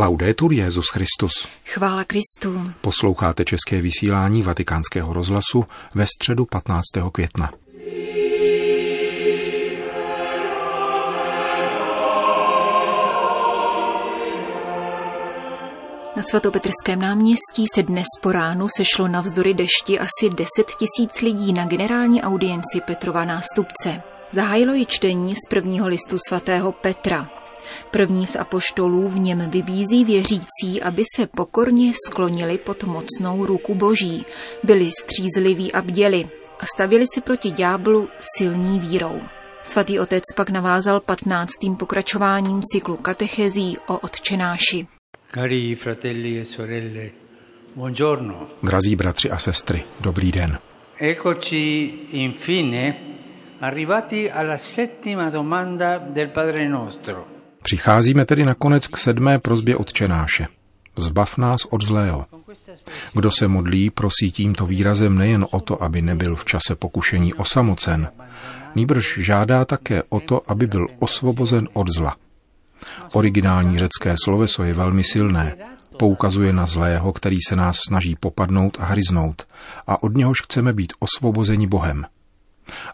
Laudetur Jezus Christus. Chvála Kristu. Posloucháte české vysílání Vatikánského rozhlasu ve středu 15. května. Na svatopetrském náměstí se dnes po ránu sešlo navzdory dešti asi 10 tisíc lidí na generální audienci Petrova nástupce. Zahájilo ji čtení z prvního listu svatého Petra. První z apoštolů v něm vybízí věřící, aby se pokorně sklonili pod mocnou ruku boží, byli střízliví a bděli a stavili si proti ďáblu silní vírou. Svatý otec pak navázal patnáctým pokračováním cyklu katechezí o otčenáši. Cari fratelli e sorelle, buongiorno. Drazí bratři a sestry, dobrý den. Eccoci infine arrivati alla settima domanda del Padre nostro. Přicházíme tedy nakonec k sedmé prozbě Otčenáše. Zbav nás od zlého. Kdo se modlí, prosí tímto výrazem nejen o to, aby nebyl v čase pokušení osamocen, nýbrž žádá také o to, aby byl osvobozen od zla. Originální řecké sloveso je velmi silné, poukazuje na zlého, který se nás snaží popadnout a hryznout a od něhož chceme být osvobozeni Bohem.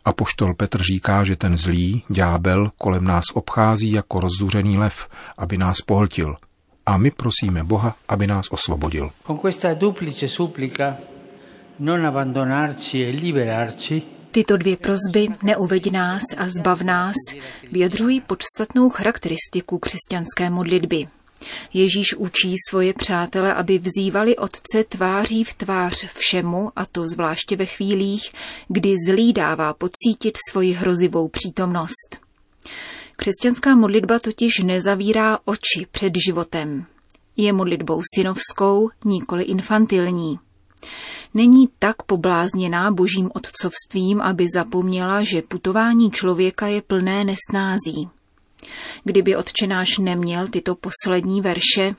A poštol Petr říká, že ten zlý, ďábel, kolem nás obchází jako rozzuřený lev, aby nás pohltil. A my prosíme Boha, aby nás osvobodil. E liberarci Tyto dvě prozby, neuveď nás a zbav nás, vyjadřují podstatnou charakteristiku křesťanské modlitby. Ježíš učí svoje přátele, aby vzývali Otce tváří v tvář všemu, a to zvláště ve chvílích, kdy zlý dává pocítit svoji hrozivou přítomnost. Křesťanská modlitba totiž nezavírá oči před životem. Je modlitbou synovskou, nikoli infantilní. Není tak poblázněná božím otcovstvím, aby zapomněla, že putování člověka je plné nesnází. Kdyby odčenáš neměl tyto poslední verše,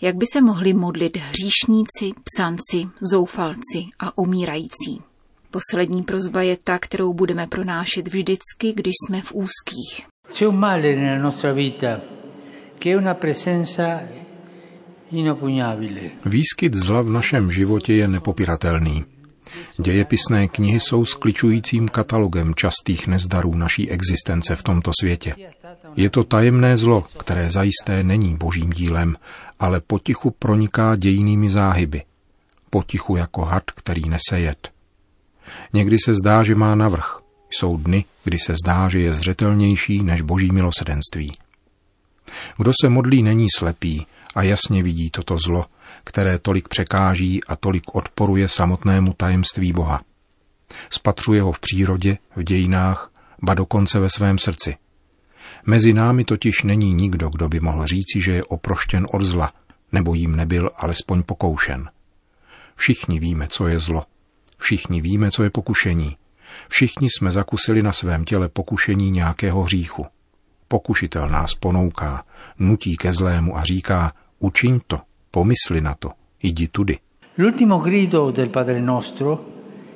jak by se mohli modlit hříšníci, psanci, zoufalci a umírající? Poslední prozba je ta, kterou budeme pronášet vždycky, když jsme v úzkých. C'è un male nella nostra vita che è una presenza inoppugnabile. Výskyt zla v našem životě je nepopiratelný. Dějepisné knihy jsou skličujícím katalogem častých nezdarů naší existence v tomto světě. Je to tajemné zlo, které zajisté není božím dílem, ale potichu proniká dějinými záhyby. Potichu jako had, který nese jed. Někdy se zdá, že má navrh. Jsou dny, kdy se zdá, že je zřetelnější než boží milosedenství. Kdo se modlí, není slepý a jasně vidí toto zlo, které tolik překáží a tolik odporuje samotnému tajemství Boha. Spatřuje ho v přírodě, v dějinách, ba dokonce ve svém srdci. Mezi námi totiž není nikdo, kdo by mohl říci, že je oproštěn od zla, nebo jim nebyl alespoň pokoušen. Všichni víme, co je zlo. Všichni víme, co je pokušení. Všichni jsme zakusili na svém těle pokušení nějakého hříchu. Pokušitel nás ponouká, nutí ke zlému a říká, učiň to, Pomysli na to, jdi tudy. L'ultimo grido del Padre nostro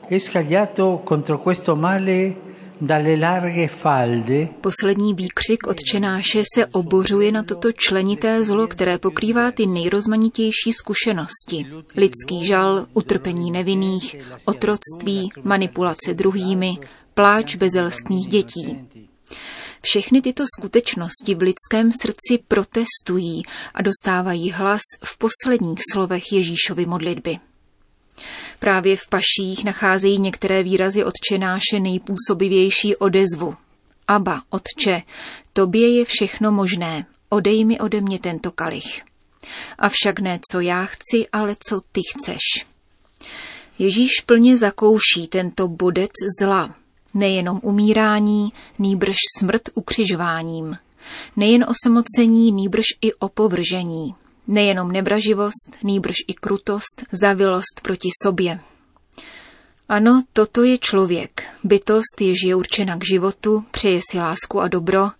è scagliato contro questo male dalle larghe falde. Poslední výkřik odčenáše se obořuje na toto členité zlo, které pokrývá ty nejrozmanitější zkušenosti. Lidský žal, utrpení nevinných, otroctví, manipulace druhými, pláč bezelstných dětí. Všechny tyto skutečnosti v lidském srdci protestují a dostávají hlas v posledních slovech Ježíšovy modlitby. Právě v paších nacházejí některé výrazy odčenáše nejpůsobivější odezvu. Aba, otče, tobě je všechno možné, odej mi ode mě tento kalich. Avšak ne co já chci, ale co ty chceš. Ježíš plně zakouší tento bodec zla, Nejenom umírání, nýbrž smrt ukřižováním. Nejen osamocení, nýbrž i opovržení. Nejenom nebraživost, nýbrž i krutost, zavilost proti sobě. Ano, toto je člověk, bytost, jež je určena k životu, přeje si lásku a dobro,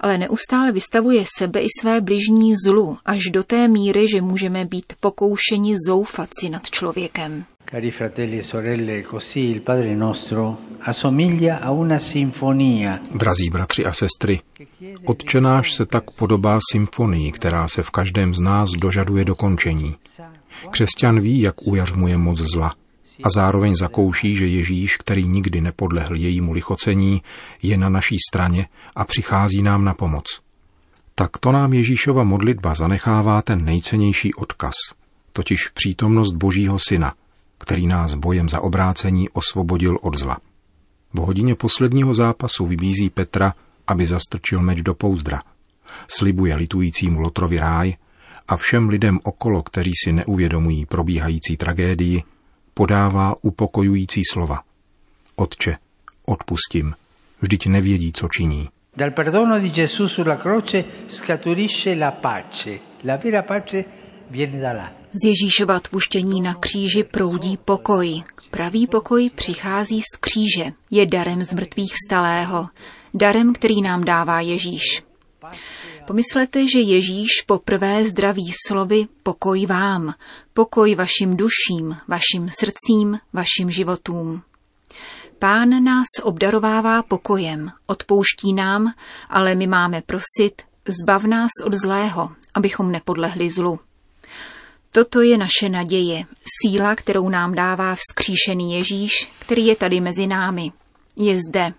ale neustále vystavuje sebe i své bližní zlu, až do té míry, že můžeme být pokoušeni zoufat si nad člověkem. Cari fratelli e sorelle, così il Padre nostro assomiglia a una sinfonia. Drazí bratři a sestry, Otčenáš se tak podobá symfonii, která se v každém z nás dožaduje dokončení. Křesťan ví, jak ujařmuje moc zla a zároveň zakouší, že Ježíš, který nikdy nepodlehl jejímu lichocení, je na naší straně a přichází nám na pomoc. Tak to nám Ježíšova modlitba zanechává ten nejcennější odkaz, totiž přítomnost Božího Syna, který nás bojem za obrácení osvobodil od zla. V hodině posledního zápasu vybízí Petra, aby zastrčil meč do pouzdra. Slibuje litujícímu Lotrovi ráj a všem lidem okolo, kteří si neuvědomují probíhající tragédii, podává upokojující slova. Otče, odpustím, vždyť nevědí, co činí. Dal perdono di Gesù sulla croce scaturisce la pace. La vera pace. Z Ježíšova odpuštění na kříži proudí pokoj. Pravý pokoj přichází z kříže, je darem z mrtvých vstalého, darem, který nám dává Ježíš. Pomyslete, že Ježíš poprvé zdraví slovy pokoj vám, pokoj vašim duším, vašim srdcím, vašim životům. Pán nás obdarovává pokojem, odpouští nám, ale my máme prosit, zbav nás od zlého, abychom nepodlehli zlu. Toto je naše naděje, síla, kterou nám dává vzkříšený Ježíš, který je tady mezi námi. Je zde.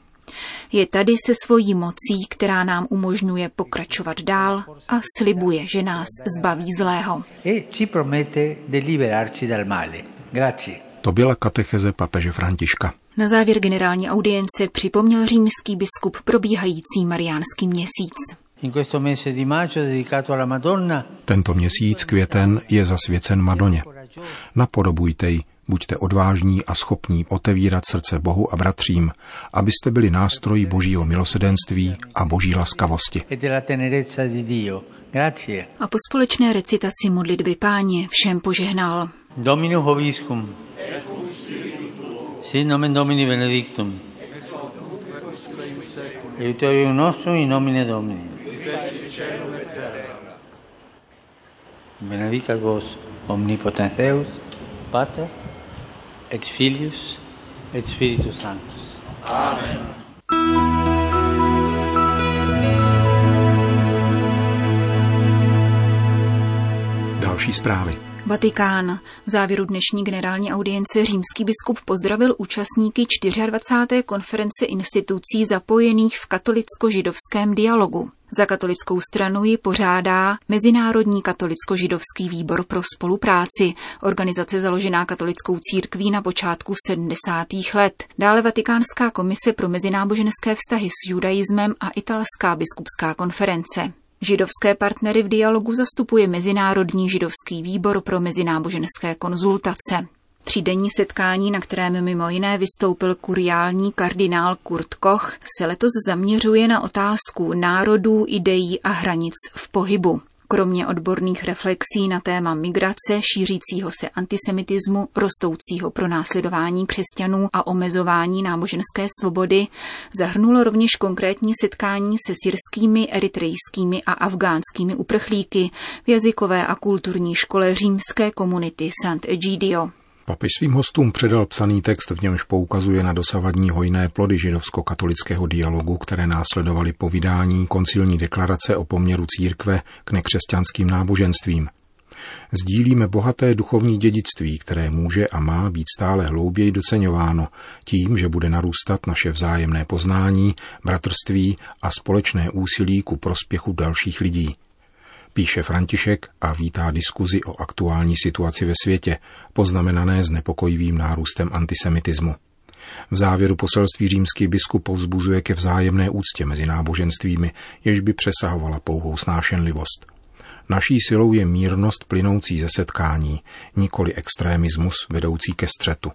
Je tady se svojí mocí, která nám umožňuje pokračovat dál a slibuje, že nás zbaví zlého. E ci promette di liberarci dal male. Grazie. To byla katecheze papeže Františka. Na závěr generální audience připomněl římský biskup probíhající mariánský měsíc. In questo mese di maggio dedicato alla Madonna Tento měsíc květen je zasvěcen Madoně. Napodobujte ji, buďte odvážní a schopní otevírat srdce Bohu a bratřím, abyste byli nástroji Božího milosedenství a Boží laskavosti. e della tenerezza di Dio. Grazie. A po společné recitaci modlitby páně všem požehnal. Dominus Hoviscum. Sit nomen Domini benedictum. Aiutorium nostrum in nomine Domini. Benedicat vos omnipotens Deus, Pater, et Filius, et Spiritus Sanctus. Další zprávy. Vatikán. V závěru dnešní generální audience římský biskup pozdravil účastníky 24. konference institucí zapojených v katolicko-židovském dialogu. Za katolickou stranu ji pořádá Mezinárodní katolicko-židovský výbor pro spolupráci, organizace založená katolickou církví na počátku 70. let. Dále Vatikánská komise pro mezináboženské vztahy s judaismem a italská biskupská konference. Židovské partnery v dialogu zastupuje Mezinárodní židovský výbor pro mezináboženské konzultace. Třídenní setkání, na kterém mimo jiné vystoupil kuriální kardinál Kurt Koch, se letos zaměřuje na otázku národů, ideí a hranic v pohybu. Kromě odborných reflexí na téma migrace, šířícího se antisemitismu, rostoucího pronásledování křesťanů a omezování náboženské svobody, zahrnulo rovněž konkrétní setkání se syrskými, eritrejskými a afgánskými uprchlíky v jazykové a kulturní škole římské komunity Sant'Egidio. Papež svým hostům předal psaný text, v němž poukazuje na dosavadní hojné plody židovsko-katolického dialogu, které následovaly po vydání koncilní deklarace o poměru církve k nekřesťanským náboženstvím. Sdílíme bohaté duchovní dědictví, které může a má být stále hlouběji doceňováno tím, že bude narůstat naše vzájemné poznání, bratrství a společné úsilí ku prospěchu dalších lidí píše František a vítá diskuzi o aktuální situaci ve světě, poznamenané znepokojivým nárůstem antisemitismu. V závěru poselství římský biskup povzbuzuje ke vzájemné úctě mezi náboženstvími, jež by přesahovala pouhou snášenlivost. Naší silou je mírnost plynoucí ze setkání, nikoli extrémismus vedoucí ke střetu.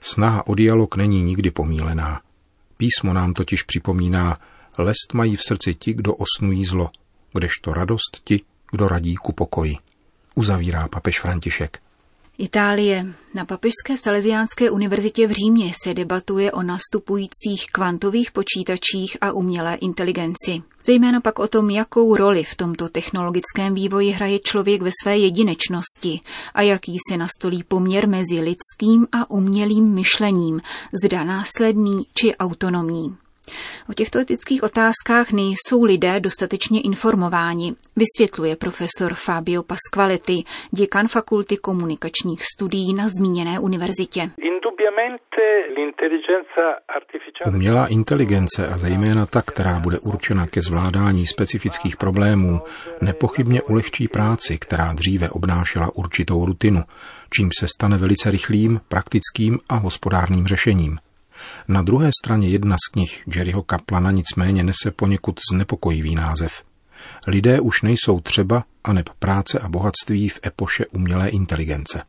Snaha o dialog není nikdy pomílená. Písmo nám totiž připomíná, lest mají v srdci ti, kdo osnují zlo – kdežto radost ti, kdo radí ku pokoji. Uzavírá papež František. Itálie. Na Papežské Salesiánské univerzitě v Římě se debatuje o nastupujících kvantových počítačích a umělé inteligenci. Zejména pak o tom, jakou roli v tomto technologickém vývoji hraje člověk ve své jedinečnosti a jaký se nastolí poměr mezi lidským a umělým myšlením, zda následný či autonomní. O těchto etických otázkách nejsou lidé dostatečně informováni, vysvětluje profesor Fabio Pasqualetti, děkan Fakulty komunikačních studií na zmíněné univerzitě. Umělá inteligence a zejména ta, která bude určena ke zvládání specifických problémů, nepochybně ulehčí práci, která dříve obnášela určitou rutinu, čím se stane velice rychlým, praktickým a hospodárným řešením. Na druhé straně jedna z knih Jerryho Kaplana nicméně nese poněkud znepokojivý název. Lidé už nejsou třeba, aneb práce a bohatství v epoše umělé inteligence.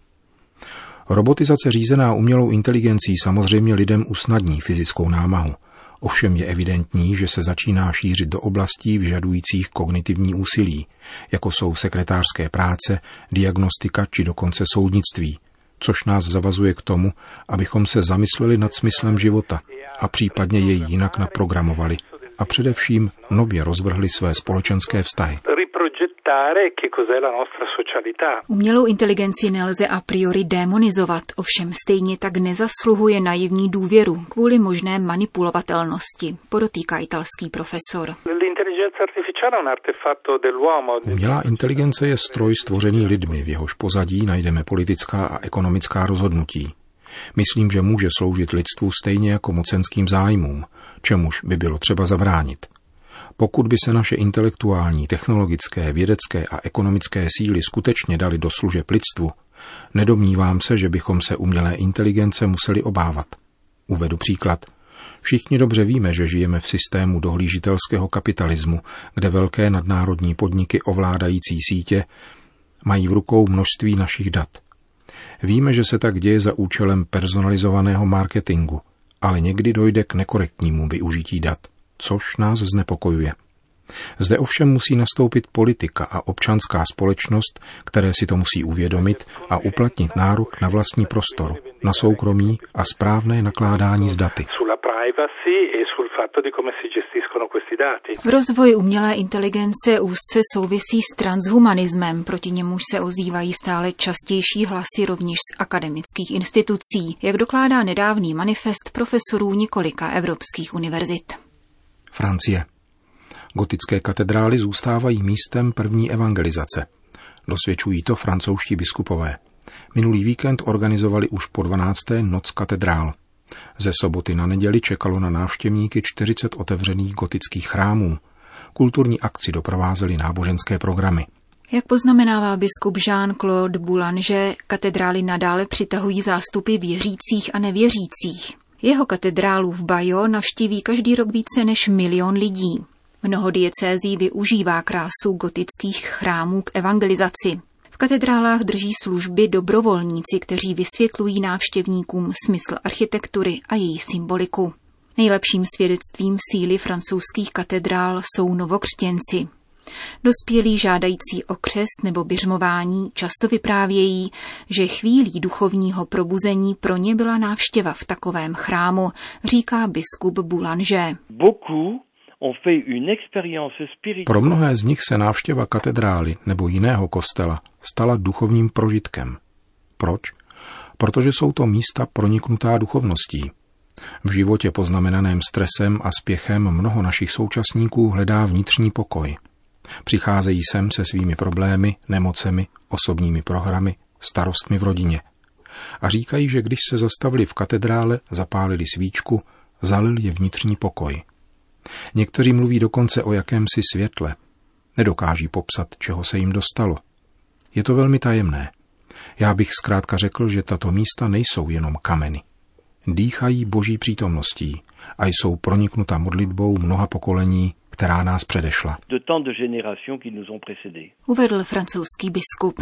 Robotizace řízená umělou inteligencí samozřejmě lidem usnadní fyzickou námahu. Ovšem je evidentní, že se začíná šířit do oblastí vyžadujících kognitivní úsilí, jako jsou sekretářské práce, diagnostika či dokonce soudnictví, což nás zavazuje k tomu, abychom se zamysleli nad smyslem života a případně jej jinak naprogramovali a především nově rozvrhli své společenské vztahy. Umělou inteligenci nelze a priori demonizovat, ovšem stejně tak nezasluhuje naivní důvěru kvůli možné manipulovatelnosti, podotýká italský profesor. Umělá inteligence je stroj stvořený lidmi, v jehož pozadí najdeme politická a ekonomická rozhodnutí. Myslím, že může sloužit lidstvu stejně jako mocenským zájmům, čemuž by bylo třeba zabránit. Pokud by se naše intelektuální, technologické, vědecké a ekonomické síly skutečně dali do služeb lidstvu, nedomnívám se, že bychom se umělé inteligence museli obávat. Uvedu příklad. Všichni dobře víme, že žijeme v systému dohlížitelského kapitalismu, kde velké nadnárodní podniky ovládající sítě mají v rukou množství našich dat. Víme, že se tak děje za účelem personalizovaného marketingu, ale někdy dojde k nekorektnímu využití dat, což nás znepokojuje. Zde ovšem musí nastoupit politika a občanská společnost, které si to musí uvědomit a uplatnit nárok na vlastní prostor, na soukromí a správné nakládání s daty. V rozvoji umělé inteligence úzce souvisí s transhumanismem, proti němuž se ozývají stále častější hlasy rovněž z akademických institucí, jak dokládá nedávný manifest profesorů několika evropských univerzit. Francie. Gotické katedrály zůstávají místem první evangelizace. Dosvědčují to francouzští biskupové. Minulý víkend organizovali už po 12. noc katedrál. Ze soboty na neděli čekalo na návštěvníky 40 otevřených gotických chrámů. Kulturní akci doprovázely náboženské programy. Jak poznamenává biskup Jean-Claude Boulanger, katedrály nadále přitahují zástupy věřících a nevěřících. Jeho katedrálu v Bajo navštíví každý rok více než milion lidí. Mnoho diecézí využívá krásu gotických chrámů k evangelizaci. V katedrálách drží služby dobrovolníci, kteří vysvětlují návštěvníkům smysl architektury a její symboliku. Nejlepším svědectvím síly francouzských katedrál jsou novokřtěnci. Dospělí žádající o křest nebo běžmování často vyprávějí, že chvílí duchovního probuzení pro ně byla návštěva v takovém chrámu, říká biskup Boulanger. Pro mnohé z nich se návštěva katedrály nebo jiného kostela stala duchovním prožitkem. Proč? Protože jsou to místa proniknutá duchovností. V životě poznamenaném stresem a spěchem mnoho našich současníků hledá vnitřní pokoj. Přicházejí sem se svými problémy, nemocemi, osobními programy, starostmi v rodině. A říkají, že když se zastavili v katedrále, zapálili svíčku, zalil je vnitřní pokoj. Někteří mluví dokonce o jakémsi světle. Nedokáží popsat, čeho se jim dostalo. Je to velmi tajemné. Já bych zkrátka řekl, že tato místa nejsou jenom kameny. Dýchají boží přítomností a jsou proniknuta modlitbou mnoha pokolení, která nás předešla. Uvedl francouzský biskup.